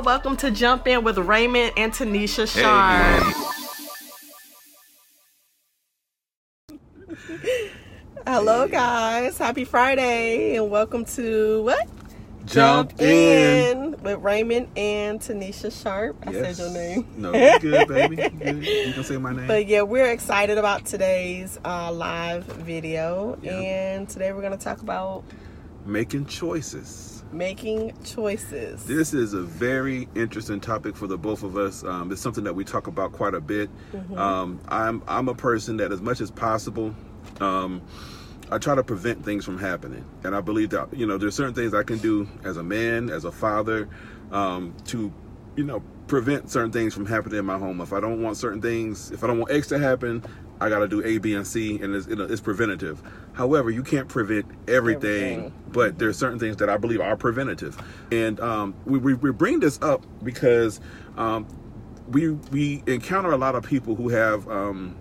y'all. Welcome to Jump In with Raymond and Tanisha Sharp. Hello, guys. Happy Friday, and welcome to what? Jump, in. with Raymond and Tanisha Sharp. I Yes. said your name. No, you good, baby. You good. You can say my name. But yeah, we're excited about today's uh, live video, Yeah. and today we're going to talk about Making choices. Making choices. This is a very interesting topic for the both of us. Um, it's something that we talk about quite a bit. Mm-hmm. Um, I'm I'm a person that, as much as possible, um, I try to prevent things from happening, and I believe that you know there's certain things I can do as a man, as a father, um, to you know prevent certain things from happening in my home. If I don't want certain things, if I don't want X to happen, I got to do A, B, and C, and it's, it's preventative. However, you can't prevent everything, Everything. but there's certain things that I believe are preventative, and um, we, we we bring this up because um, we we encounter a lot of people who have um,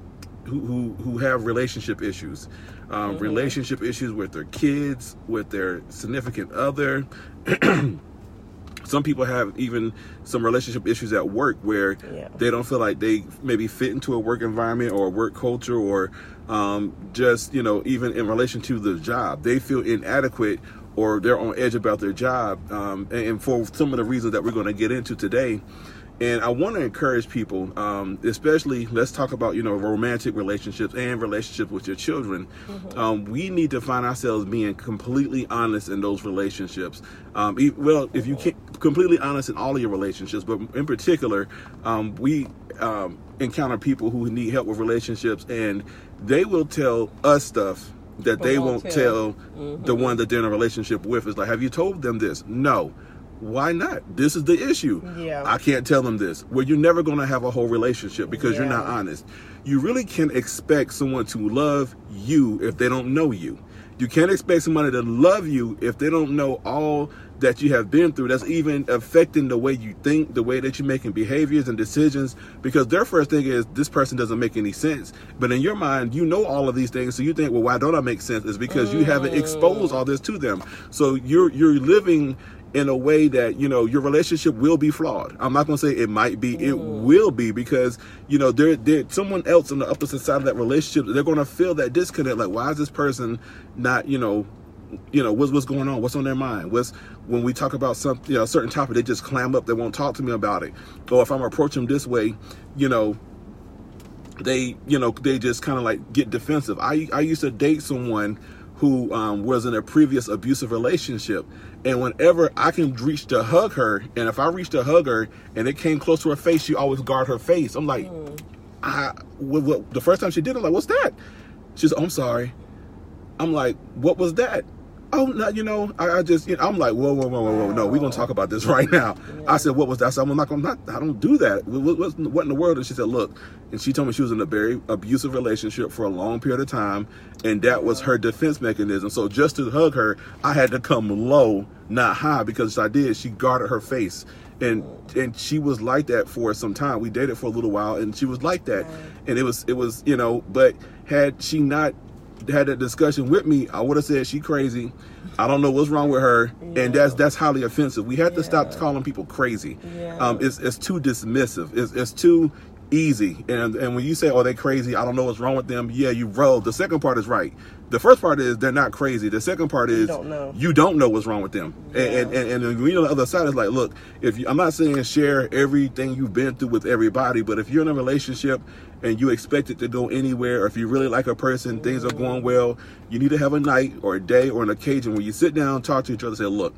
who, who who have relationship issues, um, relationship issues with their kids, with their significant other. Some people have even some relationship issues at work where Yeah. they don't feel like they maybe fit into a work environment or a work culture or um, just you know even in relation to the job they feel inadequate or they're on edge about their job um, and, and for some of the reasons that we're going to get into today and I want to encourage people, um, especially let's talk about you know romantic relationships and relationships with your children. Um, we need to find ourselves being completely honest in those relationships. Um, well, if you can't completely honest in all of your relationships, but in particular, um, we um, encounter people who need help with relationships, and they will tell us stuff that But they won't won't tell. tell mm-hmm. the one that they're in a relationship with. Is like, have you told them this? No. Why not? This is the issue. Yeah. I can't tell them this. Well, you're never going to have a whole relationship because you're not honest. You really can't expect someone to love you if they don't know you. You can't expect somebody to love you if they don't know all that you have been through. That's even affecting the way you think, the way that you're making behaviors and decisions. Because their first thing is, this person doesn't make any sense. But in your mind, you know all of these things, so you think, well, why don't I make sense? Is because you haven't exposed mm. all this to them. So you're you're living in a way that you know your relationship will be flawed. I'm not going to say it might be, it will be because you know there there someone else on the opposite side of that relationship. They're going to feel that disconnect. Like, why is this person not you know you know what's what's going on? What's on their mind? What's when we talk about some you know a certain topic, they just clam up. They won't talk to me about it. Or if I'm approaching them this way, you know they you know they just kind of like get defensive i i used to date someone who um, was in a previous abusive relationship and whenever i can reach to hug her and if i reach to hug her and it came close to her face she always guard her face. I'm like hmm. I, what, what, the first time she did it, i'm like what's that? She's oh, i'm sorry. I'm like what was that oh no you know i, I just you know, i'm like whoa whoa whoa whoa whoa no we're gonna talk about this right now. I said what was that? Said, i'm not gonna not i don't do that. What, what, what in the world? And she said look and she told me she was in a very abusive relationship for a long period of time and that was her defense mechanism. So just to hug her i had to come low not high because i did she guarded her face. And and she was like that for some time. We dated for a little while and she was like that. And it was it was you know but had she not had that discussion with me, I would have said she crazy. I don't know what's wrong with her, and that's that's highly offensive. We have to stop calling people crazy. Yeah. Um, it's it's too dismissive. It's it's too easy. And and when you say, "Oh, they crazy," I don't know what's wrong with them. Yeah, you roll. The second part is right. The first part is they're not crazy. The second part is don't know. you don't know what's wrong with them. And, and and and when you're on the other side, it's like, look, if you, I'm not saying share everything you've been through with everybody, but if you're in a relationship and you expect it to go anywhere, or if you really like a person, things are going well, you need to have a night or a day or an occasion where you sit down, talk to each other, say, look,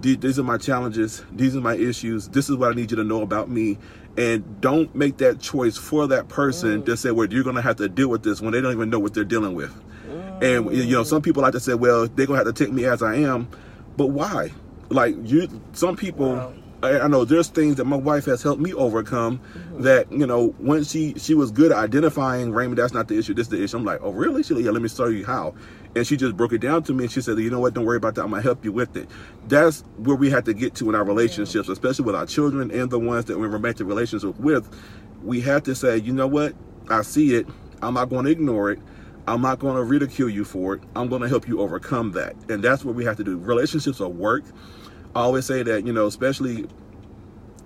these are my challenges, these are my issues, this is what I need you to know about me. And don't make that choice for that person mm. to say, well, you're going to have to deal with this when they don't even know what they're dealing with. And you know, mm. some people like to say, "Well, they're gonna have to take me as I am," but why? Like you, some people. Wow. I, know there's things that my wife has helped me overcome. Mm-hmm. That you know, when she she was good at identifying Raymond, that's not the issue. This is the issue. I'm like, oh really? She's like, yeah. Let me show you how. And she just broke it down to me, and she said, you know what? Don't worry about that. I'm gonna help you with it. That's where we have to get to in our relationships, especially with our children and the ones that we're in romantic relationships with. We have to say, you know what? I see it. I'm not going to ignore it. I'm not going to ridicule you for it. I'm going to help you overcome that. And that's what we have to do. Relationships are work. I always say that, you know, especially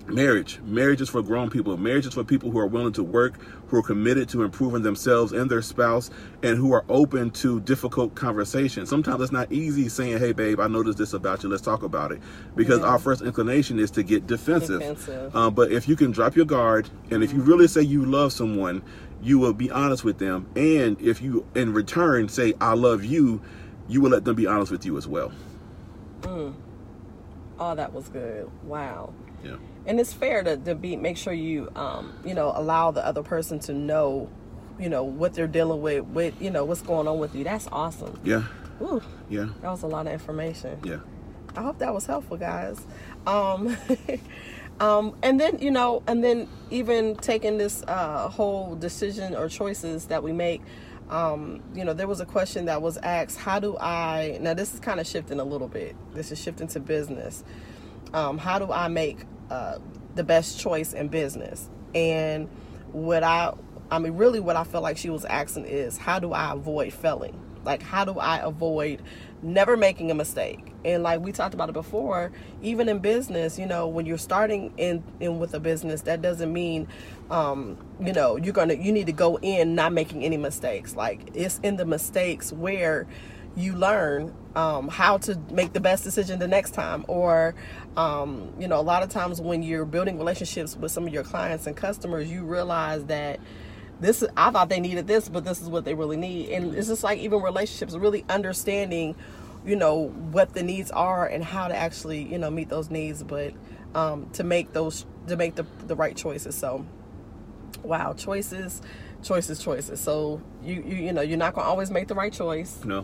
marriage. Marriage is for grown people. Marriage is for people who are willing to work who are committed to improving themselves and their spouse and who are open to difficult conversations. Sometimes it's not easy saying hey babe i noticed this about you. Let's talk about it. Because Yeah. our first inclination is to get defensive, Defensive. Um, but if you can drop your guard and if you really say you love someone you will be honest with them. And if you in return say i love you you will let them be honest with you as well Oh, that was good. Wow. yeah And it's fair to, to be make sure you um you know allow the other person to know you know what they're dealing with with you know what's going on with you. That's awesome. yeah Ooh, yeah that was a lot of information. yeah I hope that was helpful, guys. Um, um, and then you know, and then even taking this uh, whole decision or choices that we make. Um, you know, there was a question that was asked: How do I? Now, this is kind of shifting a little bit. This is shifting to business. Um, how do I make uh, the best choice in business? And what I, I mean, really, what I feel like she was asking is, how do I avoid failing? Like, how do I avoid never making a mistake? And like we talked about it before, even in business, you know, when you're starting in in with a business, that doesn't mean, um, you know, you're gonna you need to go in not making any mistakes. Like it's in the mistakes where you learn um, how to make the best decision the next time or um, you know a lot of times when you're building relationships with some of your clients and customers you realize that this i thought they needed this but this is what they really need. And it's just like even relationships really understanding you know what the needs are and how to actually you know meet those needs but um, to make those to make the, the right choices. So wow choices choices choices. So you, you you know you're not going to always make the right choice. No.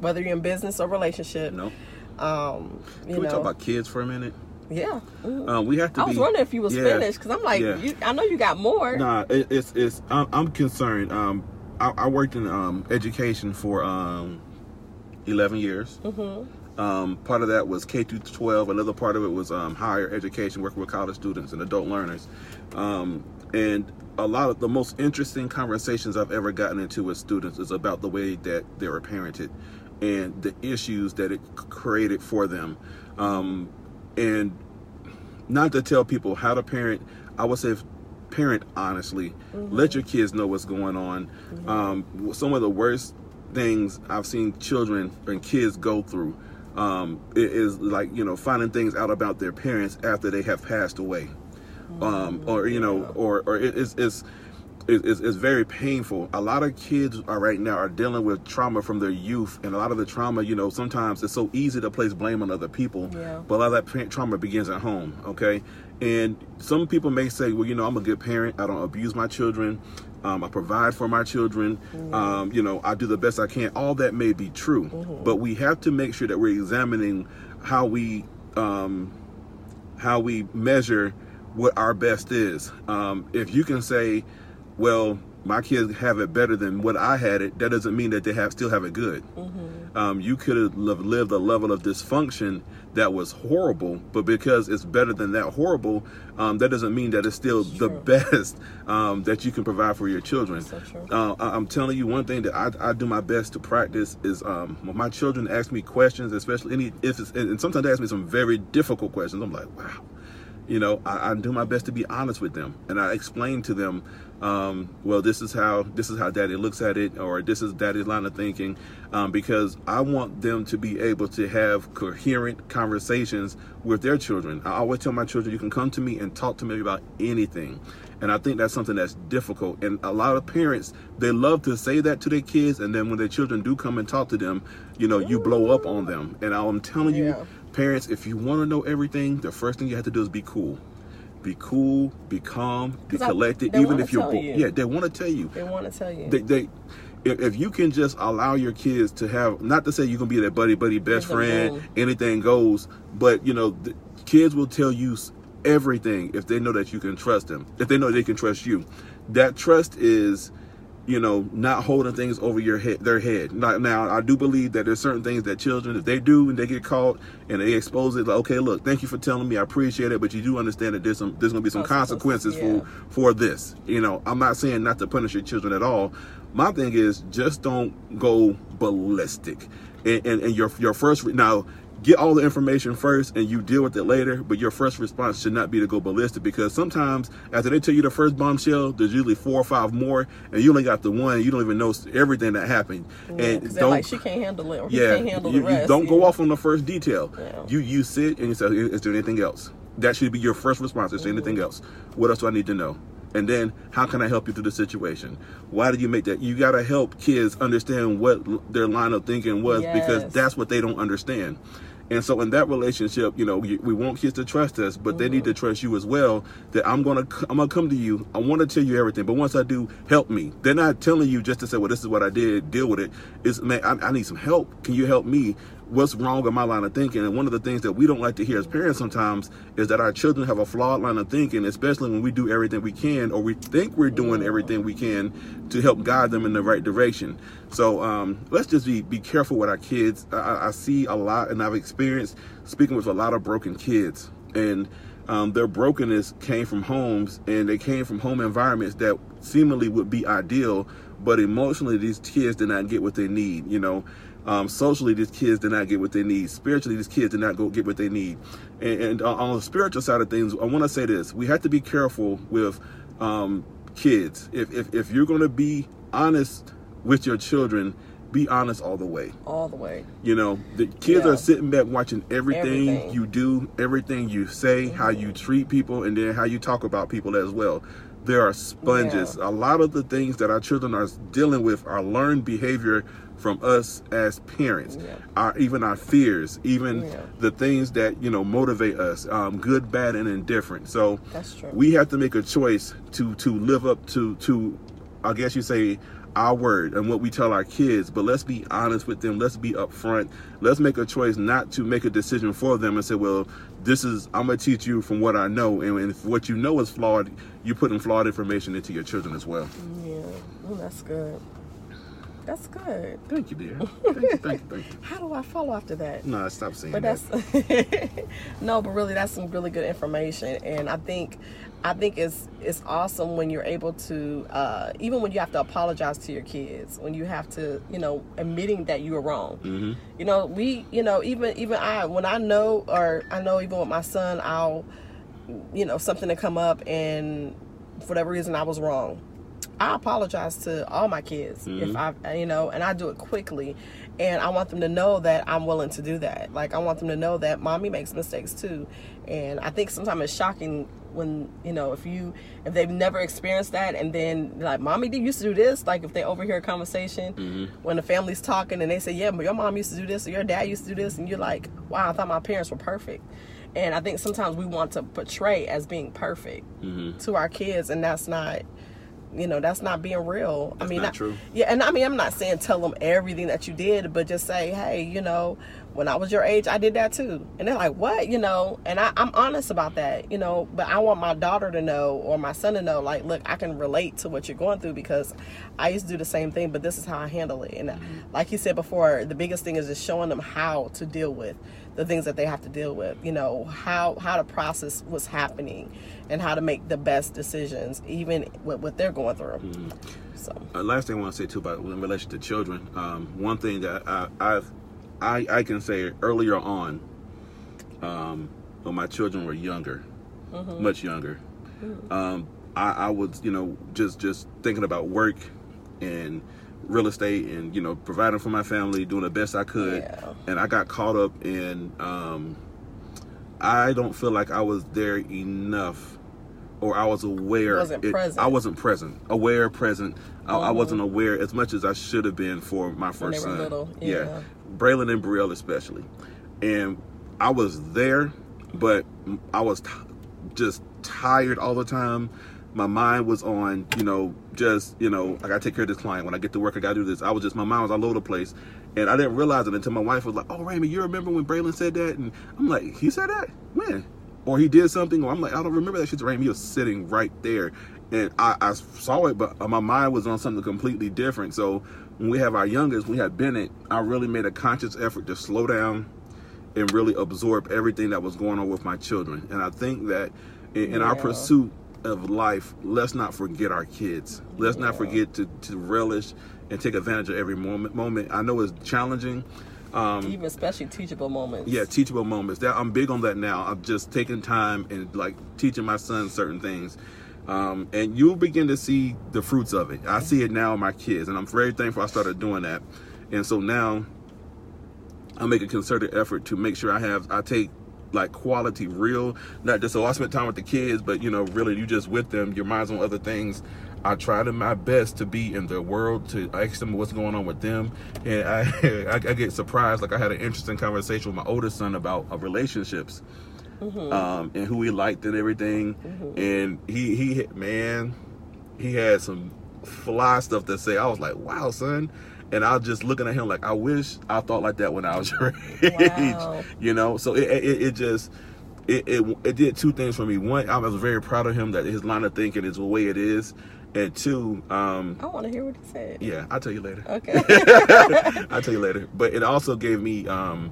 Whether you're in business or relationship. no. Um, you Can we know, talk about kids for a minute? Yeah. Um, we have to I was be. wondering if you was yeah, finished because I'm like, yeah. you, I know you got more. Nah, it, it's it's. I'm, I'm concerned. Um, I, I worked in um education for um, eleven years. Mm-hmm. Um, part of that was K through 12. Another part of it was um, higher education, working with college students and adult learners. Um, and a lot of the most interesting conversations I've ever gotten into with students is about the way that they were parented and the issues that it created for them. Um, and not to tell people how to parent, I would say parent honestly. Let your kids know what's going on. Um, some of the worst things I've seen children and kids go through um, is like you know finding things out about their parents after they have passed away, um, or you know, or or it, it's it's. It's, it's very painful. A lot of kids are right now are dealing with trauma from their youth, and a lot of the trauma, you know, sometimes it's so easy to place blame on other people. Yeah. But a lot of that trauma begins at home. Okay, and some people may say, well, you know, I'm a good parent. I don't abuse my children. Um, I provide for my children. Um, you know, I do the best I can. All that may be true, but we have to make sure that we're examining how we um, how we measure what our best is. Um, if you can say, well, my kids have it better than what I had it, that doesn't mean that they have still have it good. Um, you could have lived a level of dysfunction that was horrible, but because it's better than that horrible, um, that doesn't mean that it's still the best um, that you can provide for your children. So. Uh, I- I'm telling you, one thing that I, I do my best to practice is um, when my children ask me questions, especially any if it's, and sometimes they ask me some very difficult questions. I'm like, wow, you know, I, I do my best to be honest with them, and I explain to them, um, well, this is how this is how Daddy looks at it, or this is Daddy's line of thinking, um, because I want them to be able to have coherent conversations with their children. I always tell my children, you can come to me and talk to me about anything. And I think that's something that's difficult. And a lot of parents, they love to say that to their kids. And then when their children do come and talk to them, you know, you blow up on them. And I'm telling you, parents, if you want to know everything, the first thing you have to do is be cool. Be cool, be calm, be I- collected, they even if you're you. Yeah, they want to tell you. They want to tell you. They, they if, if you can just allow your kids to have not to say you're gonna be their buddy buddy best friend anything goes but you know the kids will tell you everything if they know that you can trust them if they know they can trust you that trust is you know not holding things over your head their head now, now i do believe that there's certain things that children if they do and they get caught and they expose it like okay look thank you for telling me i appreciate it but you do understand that there's some there's gonna be some Consequences, yeah. for for this. You know, I'm not saying not to punish your children at all. My thing is just don't go ballistic. And, and, and your your first now get all the information first and you deal with it later but your first response should not be to go ballistic because sometimes after they tell you the first bombshell there's usually four or five more and you only got the one. You don't even know everything that happened. Yeah, and don't like she can't handle it or he yeah can't handle you, the you don't go off on the first detail. Yeah. you you sit and you say is there anything else? That should be your first response. Is there Mm-hmm. anything else? What else do i need to know? And then how can i help you through the situation? Why did you make that? You got to help kids understand what their line of thinking was because that's what they don't understand and so in that relationship you know we we want kids to trust us but they need Mm-hmm. to trust you as well that i'm gonna i'm gonna come to you. I want to tell you everything but once i do help me. They're not telling you just to say well this is what i did deal with it. It's man i, I need some help. Can you help me what's wrong with my line of thinking. And one of the things that we don't like to hear as parents sometimes is that our children have a flawed line of thinking especially when we do everything we can or we think we're doing everything we can to help guide them in the right direction. So um, let's just be, be careful with our kids. I- I, I see a lot and i've experienced speaking with a lot of broken kids. And um, their brokenness came from homes and they came from home environments that seemingly would be ideal but emotionally these kids did not get what they need you know um, socially these kids did not get what they need spiritually these kids did not go get what they need and, and uh, on the spiritual side of things i want to say this we have to be careful with um, kids if, if, if you're going to be honest with your children be honest all the way all the way. you know, the kids Yeah. are sitting back watching everything, Everything. you do, everything you say, how you treat people, and then how you talk about people as well. There are sponges. A lot of the things that our children are dealing with are learned behavior from us as parents. Yeah. Our even our fears, even Yeah. the things that you know motivate us, um, good, bad, and indifferent. So That's true. we have to make a choice to to live up to to I guess you say our word and what we tell our kids, but let's be honest with them. Let's be upfront. Let's make a choice not to make a decision for them and say, well, this is, I'm to teach you from what I know. And, and if what you know is flawed, you're putting flawed information into your children as well. Yeah, oh, that's good. That's good. Thank you, dear. Thank you, thank you, thank you. How do I follow after that? No, stop saying But that. that's no, but really, that's some really good information, and I think, I think it's it's awesome when you're able to, uh, even when you have to apologize to your kids, when you have to, you know, admitting that you were wrong. hmm You know, we, you know, even even I, when I know, or I know, even with my son, I'll, you know, something to come up, and for whatever reason, I was wrong. I apologize to all my kids if I, you know, and I do it quickly, and I want them to know that I'm willing to do that. Like I want them to know that mommy makes mistakes too, and I think sometimes it's shocking when you know if you if they've never experienced that and then like mommy did used to do this. Like if they overhear a conversation when the family's talking and they say yeah but your mom used to do this or your dad used to do this and you're like wow I thought my parents were perfect. And I think sometimes we want to portray as being perfect hmm to our kids and that's not you know that's not being real i mean not true. yeah and i mean i'm not saying tell them everything that you did but just say hey you know when i was your age i did that too. And they're like what? You know? And I, i'm honest about that you know? But i want my daughter to know or my son to know like look i can relate to what you're going through because i used to do the same thing but this is how i handle it. And like you said before the biggest thing is just showing them how to deal with the things that they have to deal with you know? How how to process what's happening and how to make the best decisions even with what they're going through. So. Uh, last thing I want to say too about in relation to children, um, one thing that I, I've I, I can say earlier on, um, when my children were younger, much younger, um, I, I was you know just just thinking about work and real estate and you know providing for my family, doing the best I could, Yeah. and I got caught up in. Um, I don't feel like I was there enough, or I was aware. Wasn't present. I wasn't present, aware, present. I, I wasn't aware as much as I should have been for my first When they were son. little, yeah. Braylon and Brielle especially, and I was there, but I was t- just tired all the time. My mind was on, you know, just you know, I gotta take care of this client. When I get to work, I gotta do this. I was just my mind was all over the place, and I didn't realize it until my wife was like, "Oh, Raymond, you remember when Braylon said that?" And I'm like, "He said that when?" Or he did something, or I'm like, I don't remember that shit. Raymond, he was sitting right there, and I, I saw it, but my mind was on something completely different. So when we have our youngest, we had Bennett. I really made a conscious effort to slow down and really absorb everything that was going on with my children. And I think that in, in our pursuit of life, let's not forget our kids. Let's not forget to, to relish and take advantage of every moment. Moment. I know it's challenging. Um, Even especially teachable moments. yeah, teachable moments. That I'm big on that now. I'm just taking time and like teaching my son certain things. Um, and you'll begin to see the fruits of it. I see it now in my kids, and I'm very thankful I started doing that. And so now I make a concerted effort to make sure I have I take like quality real. Not just so I spend time with the kids but you know really you just with them your mind's on other things. I try to my best to be in their world to ask them what's going on with them. And I I, I get surprised. Like I had an interesting conversation with my oldest son about uh, relationships um, and who he liked and everything. And he he man he had some fly stuff to say. I was like wow son. And I was just looking at him like I wish I thought like that when I was your Wow. age you know? So it it, it just it, it it did two things for me. One I was very proud of him that his line of thinking is the way it is. And two um I want to hear what he said. yeah I'll tell you later. Okay. I'll tell you later. But it also gave me, um,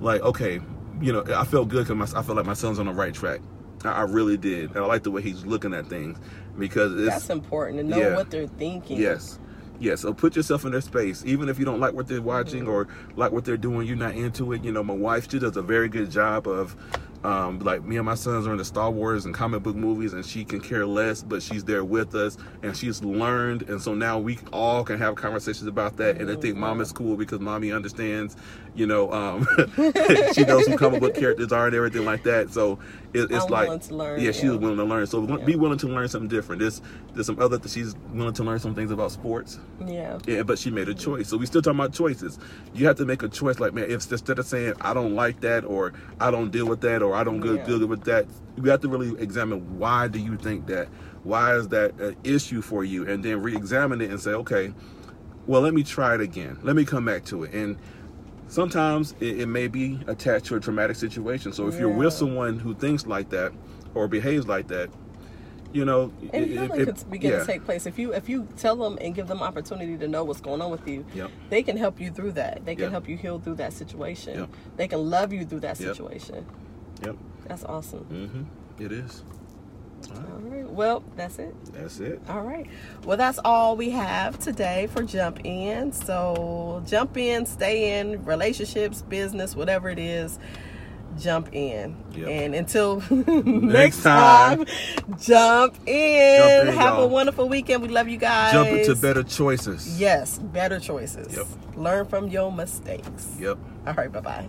like, okay, you know, I felt good because I felt like my son's on the right track. I, I really did. And I like the way he's looking at things because it's That's important to know Yeah. what they're thinking. yes. Yes, so put yourself in their space. Even if you don't like what they're watching or like what they're doing, you're not into it. You know, my wife, she does a very good job of, um, like, me and my sons are into Star Wars and comic book movies, and she can care less, but she's there with us, and she's learned. And so now we all can have conversations about that. And I think mom is cool because mommy understands, you know, um, she knows who comic book characters are and everything like that. So it, it's I'm like, willing to learn, yeah, she yeah. was willing to learn. So Yeah. be willing to learn something different. There's, there's some other, she's willing to learn some things about sports. Yeah. Yeah, but she made a choice. So we still talking about choices. You have to make a choice. Like, man, if instead of saying I don't like that, or I don't deal with that, or I don't Yeah. good with that, you have to really examine why do you think that? Why is that an issue for you? And then re-examine it and say, okay, well, let me try it again. Let me come back to it. And sometimes it, it may be attached to a traumatic situation. So if you're with someone who thinks like that or behaves like that, you know, And it- healing it- could begin yeah. to take place if you if you tell them and give them opportunity to know what's going on with you. Yep. They can help you through that. They can Yep. help you heal through that situation. Yep. They can love you through that situation. Yep. That's awesome. hmm It is. All right. All right. Well, that's it. That's it. All right. Well, that's all we have today for Jump In. So, jump in, stay in, relationships, business, whatever it is, jump in. Yep. And until Next next time. time, jump in. Jump in, have a y'all. wonderful weekend. We love you guys. Jump into better choices. Yes, better choices. Yep. Learn from your mistakes. Yep. All right. Bye bye.